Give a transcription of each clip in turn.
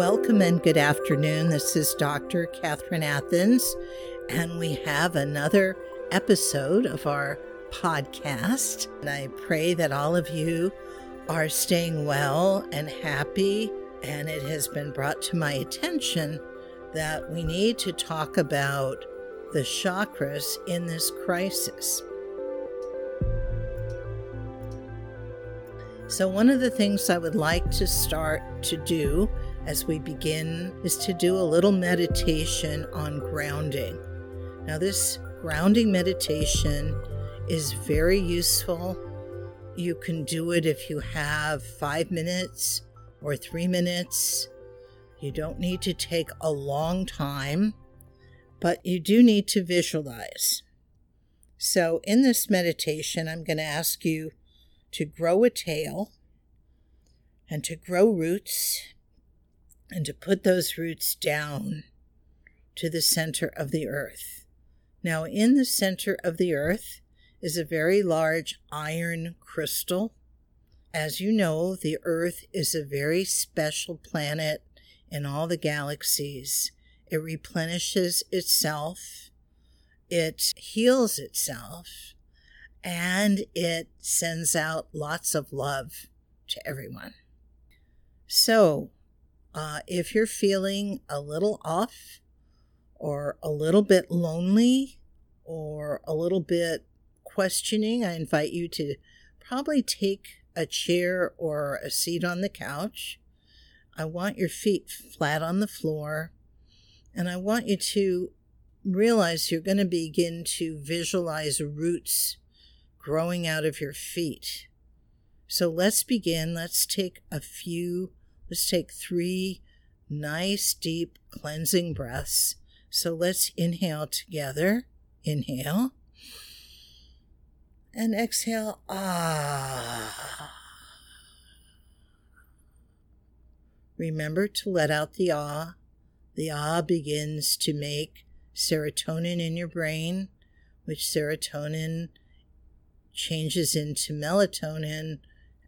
Welcome and good afternoon. This is Dr. Catherine Athans, and we have another episode of our podcast. And I pray that all of you are staying well and happy. And it has been brought to my attention that we need to talk about the chakras in this crisis. So, one of the things I would like to start to do as we begin is to do a little meditation on grounding. Now, this grounding meditation is very useful. You can do it if you have five minutes or three minutes. You don't need to take a long time, but you do need to visualize. So, in this meditation, I'm going to ask you to grow a tail and to grow roots and to put those roots down to the center of the earth. Now, in the center of the earth is a very large iron crystal. As you know, the earth is a very special planet in all the galaxies. It replenishes itself, it heals itself, and it sends out lots of love to everyone. So, uh, if you're feeling a little off, or a little bit lonely, or a little bit questioning, I invite you to probably take a chair or a seat on the couch. I want your feet flat on the floor, and I want you to realize you're going to begin to visualize roots growing out of your feet. So let's begin. Let's take a few, let's take three nice, deep, cleansing breaths. So let's inhale together. Inhale. And exhale. Ah. Remember to let out the ah. The ah begins to make serotonin in your brain, which serotonin changes into melatonin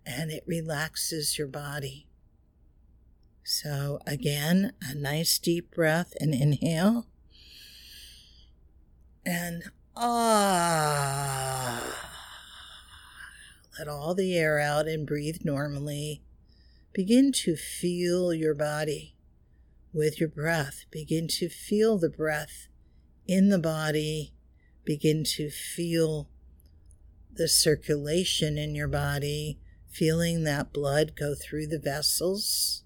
and it relaxes your body. So, again, a nice deep breath and inhale. And ah. Let all the air out and breathe normally. Begin to feel your body with your breath. Begin to feel the breath in the body. Begin to feel the circulation in your body, feeling that blood go through the vessels,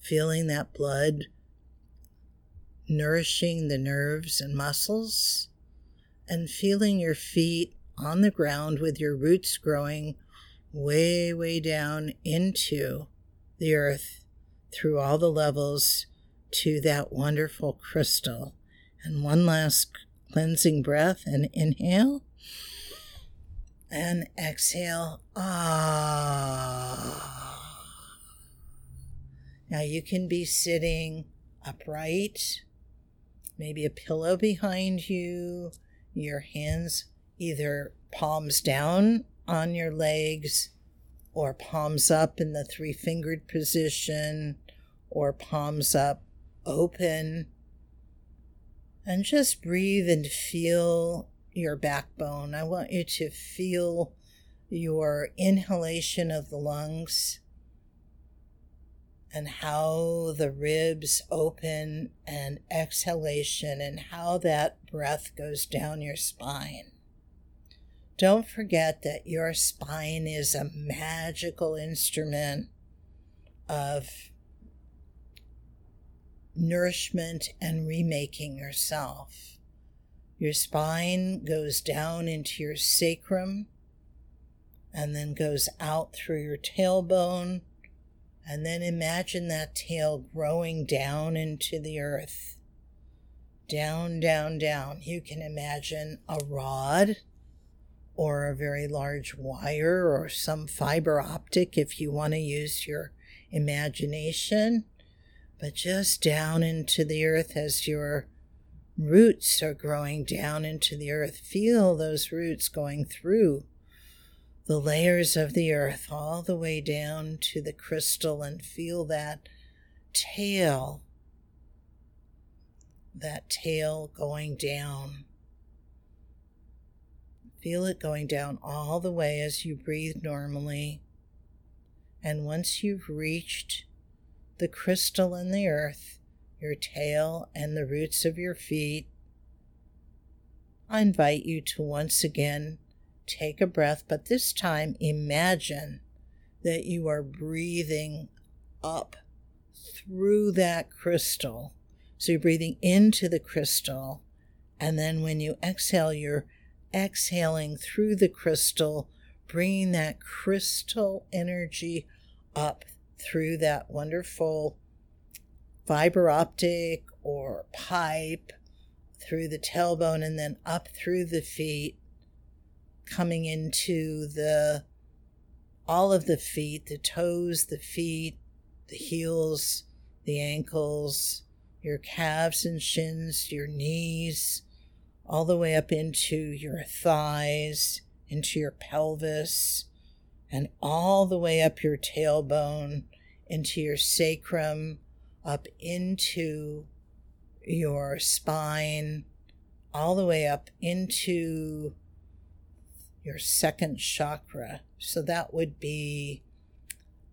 feeling that blood nourishing the nerves and muscles, and feeling your feet on the ground with your roots growing way, way down into the earth through all the levels to that wonderful crystal. And one last cleansing breath and inhale and exhale. Ah. Now you can be sitting upright, maybe a pillow behind you, your hands either palms down on your legs or palms up in the three fingered position or palms up open. And just breathe and feel your backbone. I want you to feel your inhalation of the lungs and how the ribs open and exhalation and how that breath goes down your spine. Don't forget that your spine is a magical instrument of nourishment and remaking yourself. Your spine goes down into your sacrum and then goes out through your tailbone. And then imagine that tail growing down into the earth. Down, down, down. You can imagine a rod or a very large wire or some fiber optic if you want to use your imagination. But just down into the earth as your roots are growing down into the earth. Feel those roots going through the layers of the earth all the way down to the crystal and feel that tail, that tail going down. Feel it going down all the way as you breathe normally. And once you've reached the crystal in the earth, your tail, and the roots of your feet, I invite you to once again take a breath, but this time imagine that you are breathing up through that crystal. So you're breathing into the crystal, and then when you exhale, you're exhaling through the crystal, bringing that crystal energy up through that wonderful fiber optic or pipe through the tailbone and then up through the feet, coming into the all of the feet, the toes, the feet, the heels, the ankles, your calves and shins, your knees, all the way up into your thighs, into your pelvis, and all the way up your tailbone, into your sacrum, up into your spine, all the way up into your second chakra. So that would be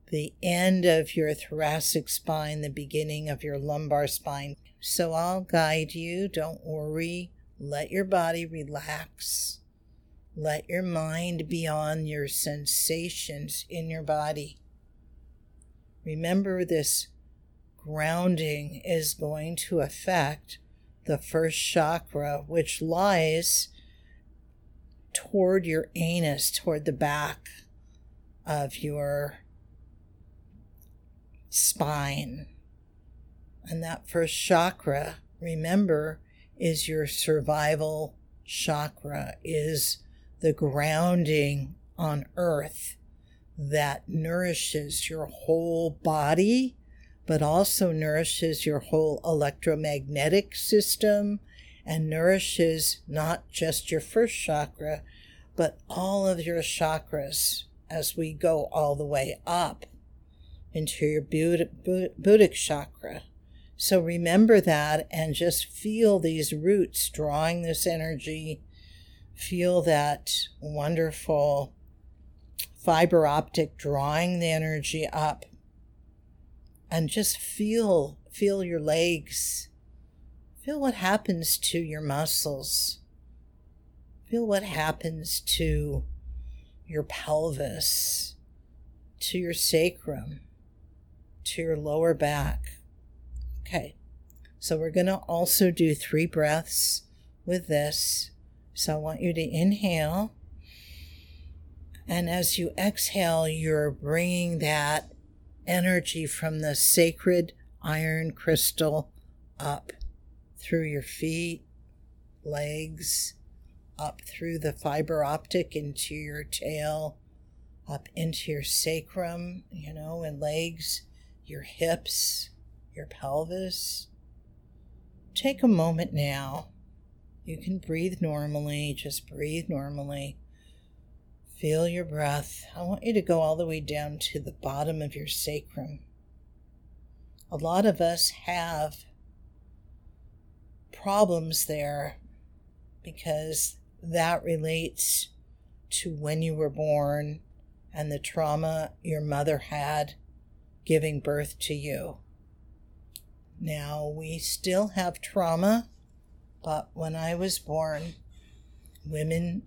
the end of your thoracic spine, the beginning of your lumbar spine. So I'll guide you. Don't worry. Let your body relax. Let your mind be on your sensations in your body. Remember, this grounding is going to affect the first chakra, which lies toward your anus, toward the back of your spine. And that first chakra, remember, is your survival chakra, is the grounding on earth that nourishes your whole body, but also nourishes your whole electromagnetic system and nourishes not just your first chakra, but all of your chakras as we go all the way up into your Buddhic chakra. So remember that and just feel these roots drawing this energy. Feel that wonderful fiber optic drawing the energy up. And just feel feel your legs. Feel what happens to your muscles. Feel what happens to your pelvis, to your sacrum to your lower back. Okay, so we're going to also do three breaths with this. So I want you to inhale. And as you exhale, you're bringing that energy from the sacred iron crystal up through your feet, legs, up through the fiber optic into your tail, up into your sacrum, you know, and legs, your hips, your pelvis. Take a moment now. You can breathe normally, just breathe normally. Feel your breath. I want you to go all the way down to the bottom of your sacrum. A lot of us have problems there because that relates to when you were born and the trauma your mother had giving birth to you. Now, we still have trauma, but when I was born, women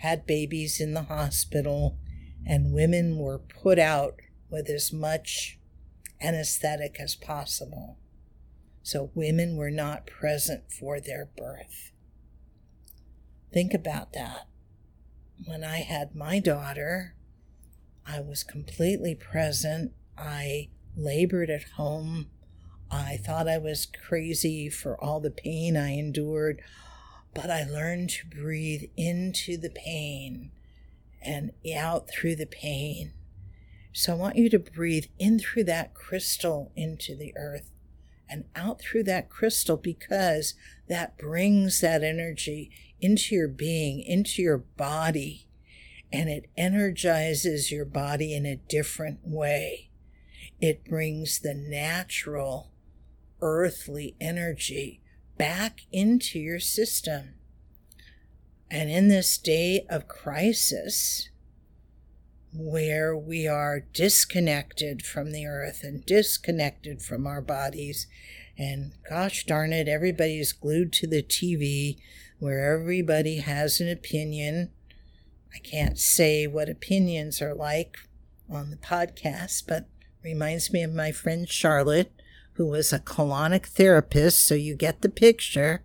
had babies in the hospital and women were put out with as much anesthetic as possible. So women were not present for their birth. Think about that. When I had my daughter, I was completely present I labored at home. I thought I was crazy for all the pain I endured, but I learned to breathe into the pain and out through the pain. So I want you to breathe in through that crystal into the earth and out through that crystal because that brings that energy into your being, into your body, and it energizes your body in a different way it brings the natural earthly energy back into your system. And in this day of crisis, where we are disconnected from the earth and disconnected from our bodies, and gosh darn it, everybody's glued to the TV where everybody has an opinion. I can't say what opinions are like on the podcast, but reminds me of my friend Charlotte, who was a colonic therapist, so you get the picture.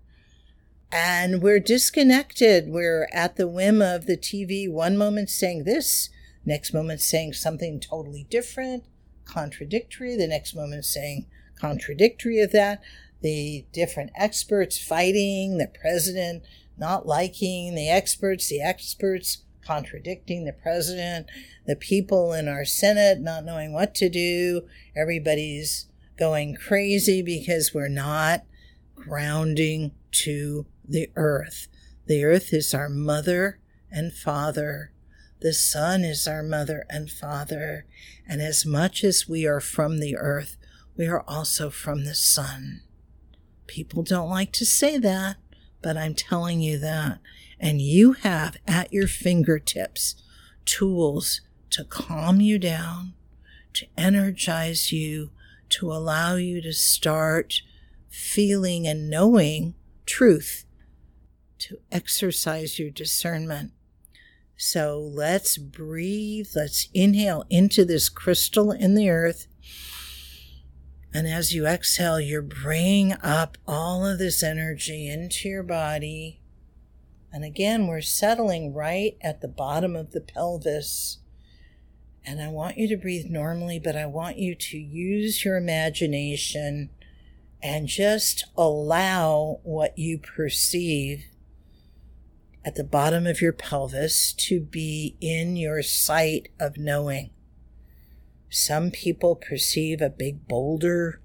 And we're disconnected. We're at the whim of the TV, one moment saying this, next moment saying something totally different, contradictory, the next moment saying contradictory of that, the different experts fighting, the president not liking the experts, the experts contradicting the president, the people in our Senate not knowing what to do, everybody's going crazy because we're not grounding to the earth. The earth is our mother and father. The sun is our mother and father. And as much as we are from the earth, we are also from the sun. People don't like to say that, but I'm telling you that. And you have at your fingertips tools to calm you down, to energize you, to allow you to start feeling and knowing truth, to exercise your discernment. So let's breathe, let's inhale into this crystal in the earth. And as you exhale, you're bringing up all of this energy into your body. And again, we're settling right at the bottom of the pelvis. And I want you to breathe normally, but I want you to use your imagination and just allow what you perceive at the bottom of your pelvis to be in your sight of knowing. Some people perceive a big boulder,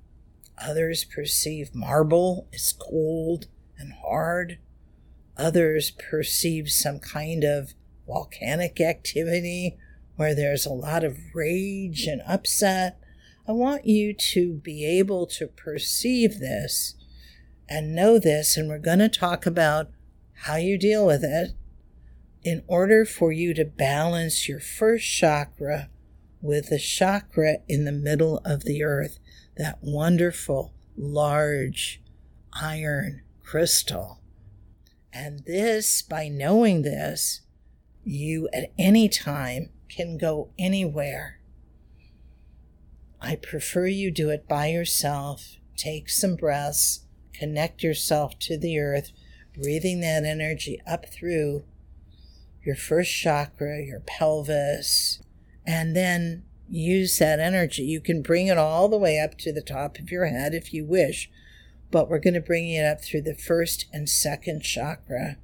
others perceive marble is cold and hard, others perceive some kind of volcanic activity where there's a lot of rage and upset, I want you to be able to perceive this and know this. And we're going to talk about how you deal with it in order for you to balance your first chakra with the chakra in the middle of the earth, that wonderful, large iron crystal. And this, by knowing this, you at any time can go anywhere. I prefer you do it by yourself. Take some breaths, connect yourself to the earth, breathing that energy up through your first chakra, your pelvis, and then use that energy. You can bring it all the way up to the top of your head if you wish, but we're going to bring it up through the first and second chakra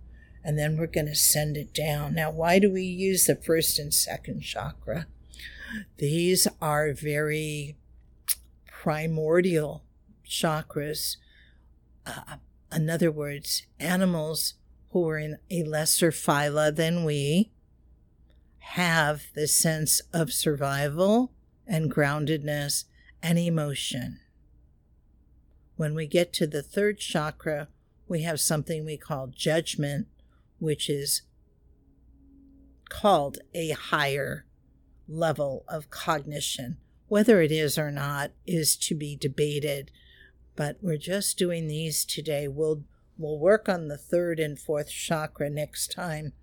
and then we're going to send it down. Now, why do we use the first and second chakra? These are very primordial chakras. Uh, in other words, animals who are in a lesser phyla than we have the sense of survival and groundedness and emotion. When we get to the third chakra, we have something we call judgment which is called a higher level of cognition. Whether it is or not is to be debated, but we're just doing these today. We'll we'll work on the third and fourth chakra next time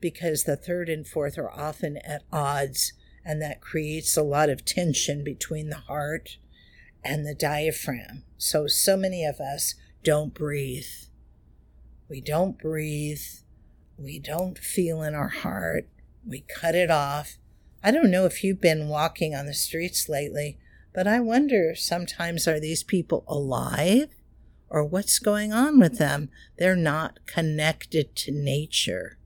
because the third and fourth are often at odds and that creates a lot of tension between the heart and the diaphragm. So so many of us don't breathe. We don't breathe we don't feel in our heart. We cut it off. I don't know if you've been walking on the streets lately, but I wonder sometimes are these people alive or what's going on with them? They're not connected to nature.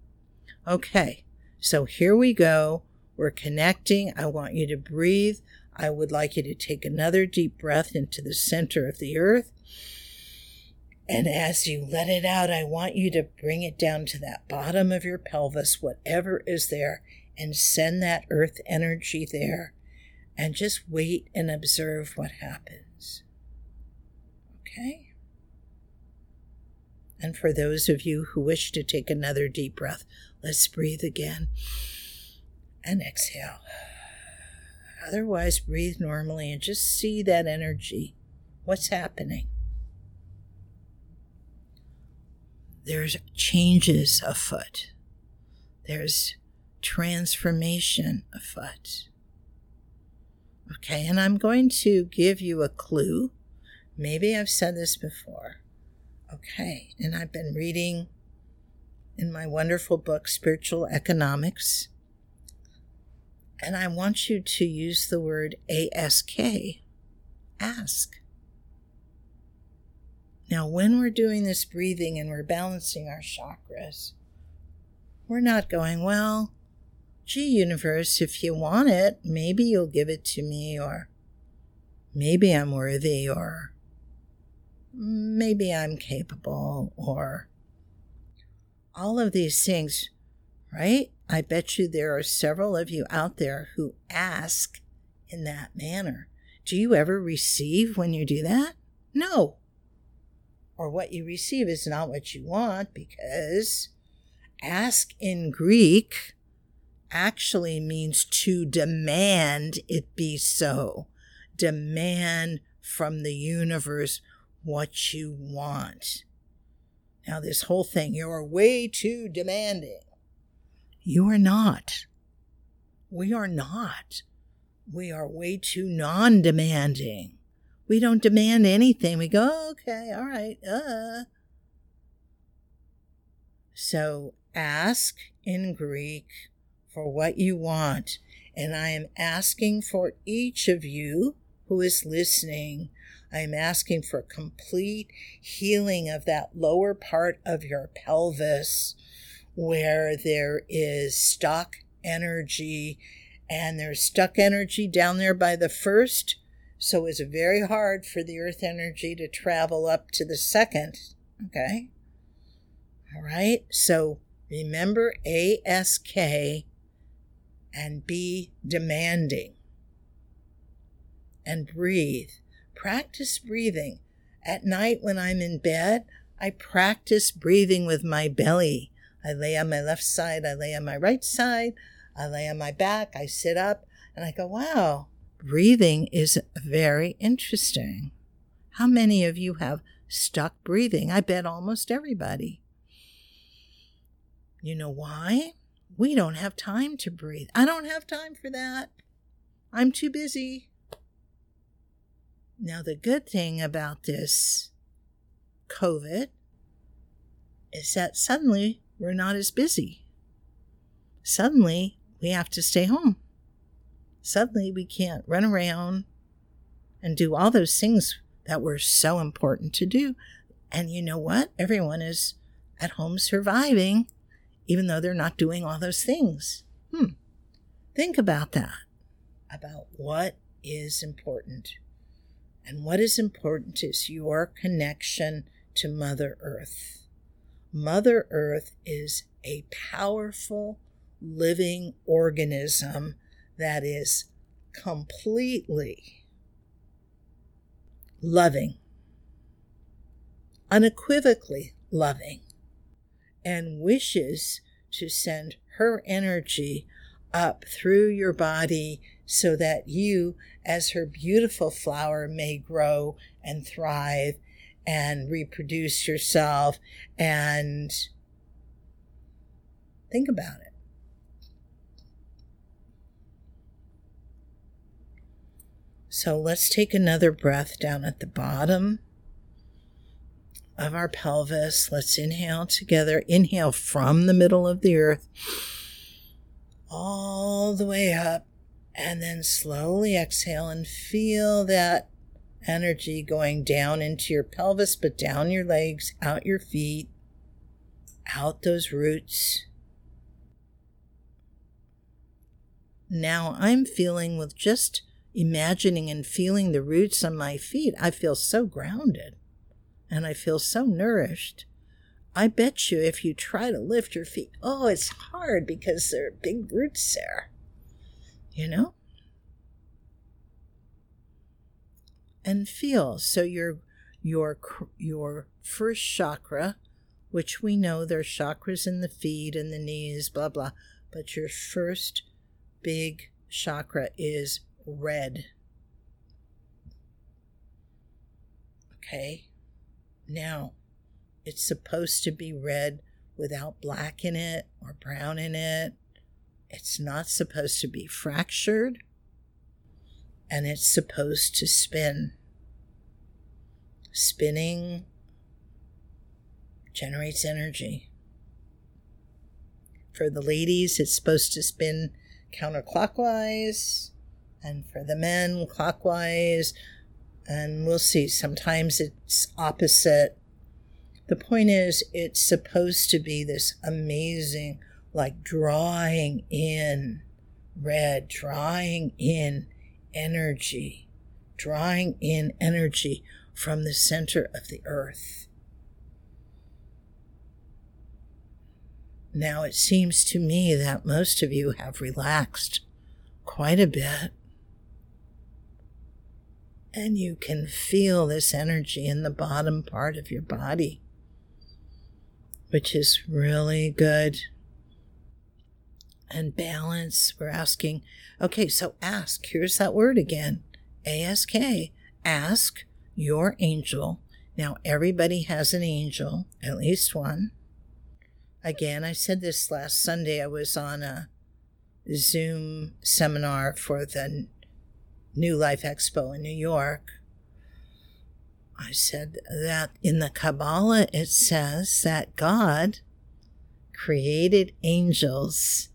Okay, so here we go. We're connecting. I want you to breathe. I would like you to take another deep breath into the center of the earth. And as you let it out, I want you to bring it down to that bottom of your pelvis, whatever is there, and send that earth energy there. And just wait and observe what happens. Okay? And for those of you who wish to take another deep breath, let's breathe again and exhale. Otherwise, breathe normally and just see that energy. What's happening? There's changes afoot. There's transformation afoot. Okay, and I'm going to give you a clue. Maybe I've said this before. Okay, and I've been reading in my wonderful book, Spiritual Economics. And I want you to use the word ASK, ask. Now, when we're doing this breathing and we're balancing our chakras, we're not going, well, gee, universe, if you want it, maybe you'll give it to me, or maybe I'm worthy, or maybe I'm capable, or all of these things, right? I bet you there are several of you out there who ask in that manner. Do you ever receive when you do that? No. Or what you receive is not what you want because ask in Greek actually means to demand it be so. Demand from the universe what you want. Now, this whole thing, you're way too demanding. You are not. We are not. We are way too non demanding. We don't demand anything. We go, okay, all right, uh. So ask in Greek for what you want. And I am asking for each of you who is listening, I am asking for complete healing of that lower part of your pelvis where there is stuck energy and there's stuck energy down there by the first. So it's very hard for the earth energy to travel up to the second. Okay. All right. So remember ASK and be demanding and breathe. Practice breathing. At night when I'm in bed, I practice breathing with my belly. I lay on my left side, I lay on my right side, I lay on my back, I sit up, and I go, wow, breathing is very interesting. How many of you have stuck breathing? I bet almost everybody. You know why? We don't have time to breathe. I don't have time for that. I'm too busy. Now, the good thing about this COVID is that suddenly we're not as busy. Suddenly we have to stay home. Suddenly we can't run around and do all those things that were so important to do. And you know what? Everyone is at home surviving, even though they're not doing all those things. Hmm. Think about that, about what is important. And what is important is your connection to Mother Earth. Mother Earth is a powerful living organism that is completely loving, unequivocally loving, and wishes to send her energy up through your body so that you, as her beautiful flower, may grow and thrive and reproduce yourself and think about it. So let's take another breath down at the bottom of our pelvis. Let's inhale together. Inhale from the middle of the earth all the way up and then slowly exhale and feel that energy going down into your pelvis, but down your legs, out your feet, out those roots. Now I'm feeling with just imagining and feeling the roots on my feet, I feel so grounded and I feel so nourished. I bet you if you try to lift your feet, oh, it's hard because there are big roots there you know? and feel. So your your your first chakra, which we know there's chakras in the feet and the knees, blah blah, but your first big chakra is red. Okay? Now, it's supposed to be red without black in it or brown in it. It's not supposed to be fractured. And it's supposed to spin. Spinning generates energy. For the ladies, it's supposed to spin counterclockwise, and for the men, clockwise. And we'll see. Sometimes it's opposite. The point is, it's supposed to be this amazing, like drawing in red, drawing in energy, drawing in energy from the center of the earth. Now it seems to me that most of you have relaxed quite a bit. And you can feel this energy in the bottom part of your body, which is really good. And balance, we're asking, okay, so ask. Here's that word again ASK. Ask your angel. Now, everybody has an angel, at least one again. I said this last Sunday. I was on a Zoom seminar for the New Life Expo in New York. I said that in the Kabbalah it says that God created angels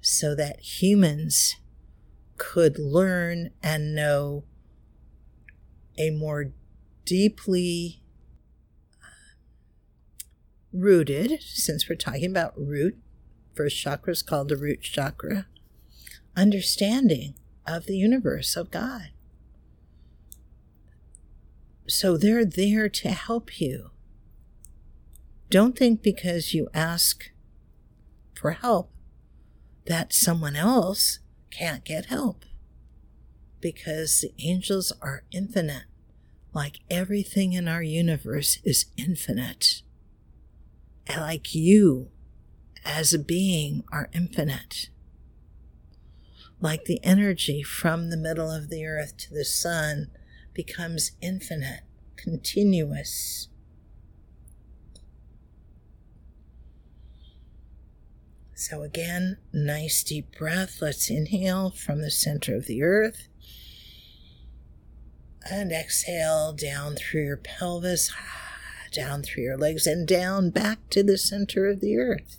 so that humans could learn and know a more deeply uh, rooted, since we're talking about root, first chakra is called the root chakra, understanding of the universe, of God. So they're there to help you. Don't think because you ask for help that someone else can't get help. Because the angels are infinite, like everything in our universe is infinite And like you as a being are infinite. Like the energy from the middle of the earth to the sun becomes infinite, continuous. So, again, nice deep breath. Let's inhale from the center of the earth and exhale down through your pelvis down through your legs and down back to the center of the earth.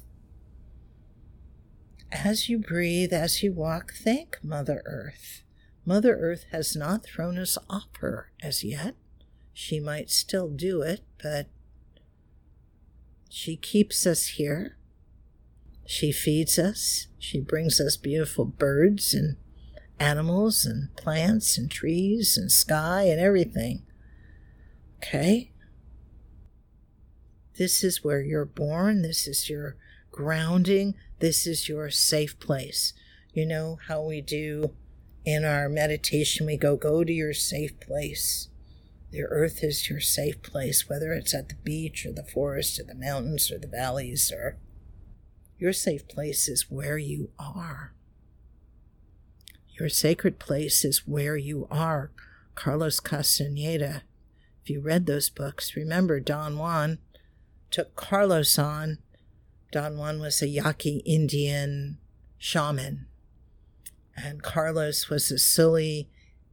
As you breathe, as you walk, thank Mother Earth. Mother Earth has not thrown us off her as yet. She might still do it, but she keeps us here. She feeds us. She brings us beautiful birds and animals and plants and trees and sky and everything. Okay? This is where you're born. This is your grounding. This is your safe place. You know how we do in our meditation, we go, go to your safe place. The earth is your safe place, whether it's at the beach or the forest or the mountains or the valleys or your safe place is where you are. Your sacred place is where you are. Carlos Castaneda. If you read those books, remember Don Juan took Carlos on. Don Juan was a Yaqui Indian shaman, and Carlos was a silly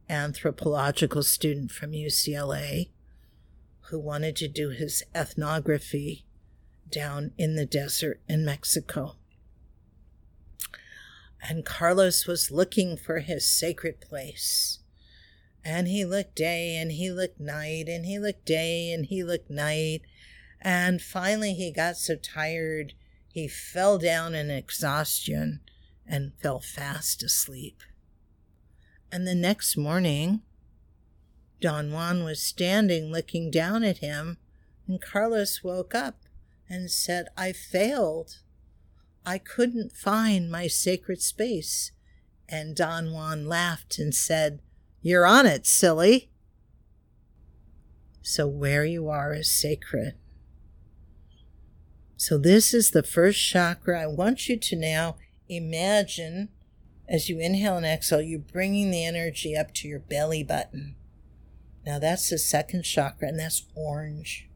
anthropological student from UCLA who wanted to do his ethnography down in the desert in Mexico. And Carlos was looking for his sacred place. And he looked day and he looked night and he looked day and he looked night. And finally, he got so tired, he fell down in exhaustion and fell fast asleep. And the next morning, Don Juan was standing looking down at him, and Carlos woke up and said, I failed. I couldn't find my sacred space. And Don Juan laughed and said, You're on it, silly. So, where you are is sacred. So, this is the first chakra. I want you to now imagine as you inhale and exhale, you're bringing the energy up to your belly button. Now, that's the second chakra, and that's orange.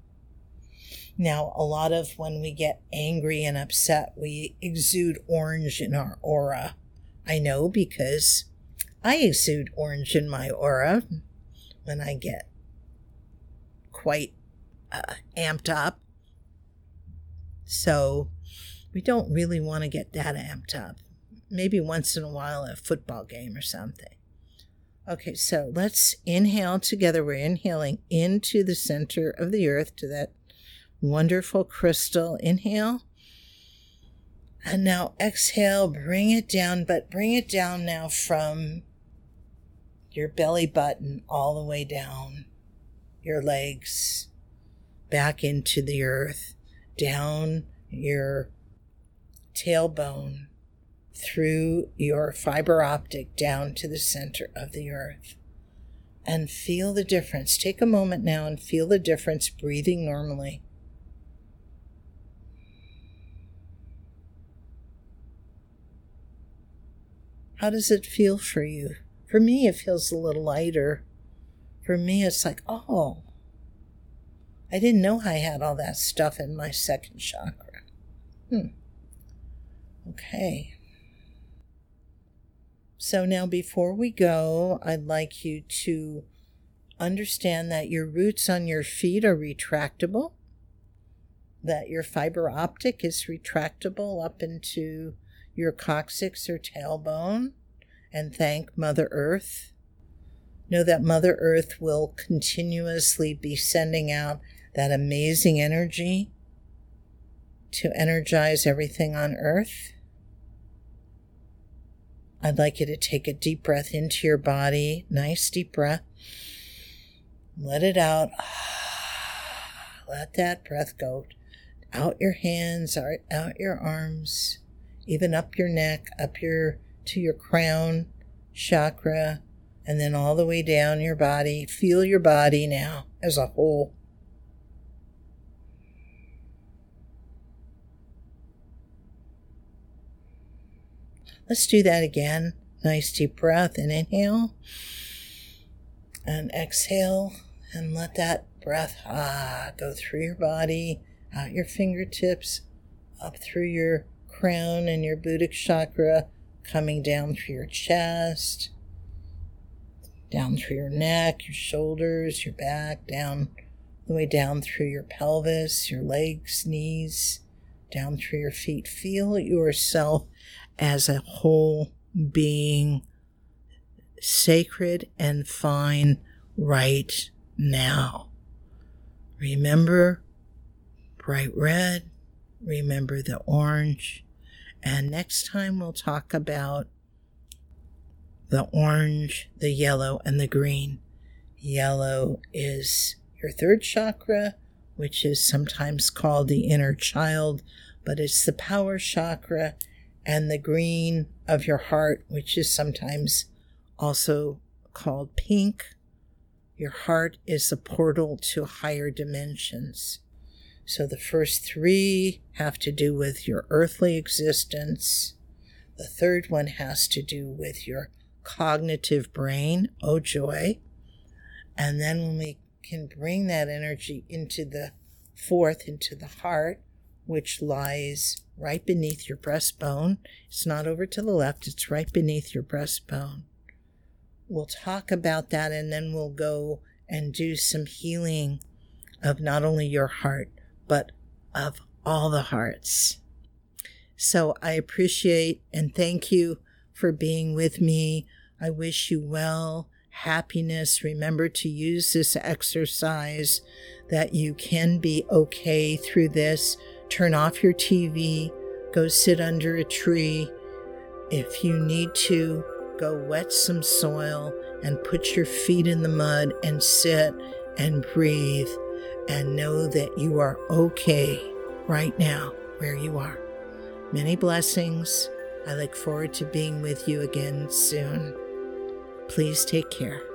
Now, a lot of when we get angry and upset, we exude orange in our aura. I know because I exude orange in my aura when I get quite uh, amped up. So we don't really want to get that amped up. Maybe once in a while a football game or something. Okay, so let's inhale together. We're inhaling into the center of the earth to that wonderful crystal. Inhale. And now exhale, bring it down, but bring it down now from your belly button all the way down your legs, back into the earth, down your tailbone, through your fiber optic down to the center of the earth. And feel the difference. Take a moment now and feel the difference breathing normally. How does it feel for you? For me, it feels a little lighter. For me, it's like, oh, I didn't know I had all that stuff in my second chakra. Hmm. Okay. So now, before we go, I'd like you to understand that your roots on your feet are retractable, that your fiber optic is retractable up into your coccyx or tailbone, and thank Mother Earth Know that Mother Earth will continuously be sending out that amazing energy to energize everything on Earth. I'd like you to take a deep breath into your body, nice deep breath. Let it out. Let that breath go out your hands, out your arms, even up your neck, up your to your crown chakra, and then all the way down your body. Feel your body now as a whole. Let's do that again. Nice deep breath and inhale and exhale and let that breath ah go through your body, out your fingertips, up through your crown and your Buddhic chakra, coming down through your chest, down through your neck, your shoulders, your back, down the way down through your pelvis, your legs, knees, down through your feet. Feel yourself as a whole being, sacred and fine right now. Remember bright red, remember the orange, and next time we'll talk about the orange, the yellow, and the green. Yellow is your third chakra, which is sometimes called the inner child, but it's the power chakra, and the green of your heart, which is sometimes also called pink. Your heart is the portal to higher dimensions. So the first three have to do with your earthly existence. The third one has to do with your cognitive brain. Oh, joy. And then when we can bring that energy into the fourth, into the heart, which lies right beneath your breastbone. It's not over to the left, it's right beneath your breastbone. We'll talk about that and then we'll go and do some healing of not only your heart, but of all the hearts. So I appreciate and thank you for being with me. I wish you well, happiness. Remember to use this exercise that you can be okay through this. Turn off your TV, go sit under a tree. If you need to, go wet some soil and put your feet in the mud and sit and breathe and know that you are okay right now where you are. Many blessings. I look forward to being with you again soon. Please take care.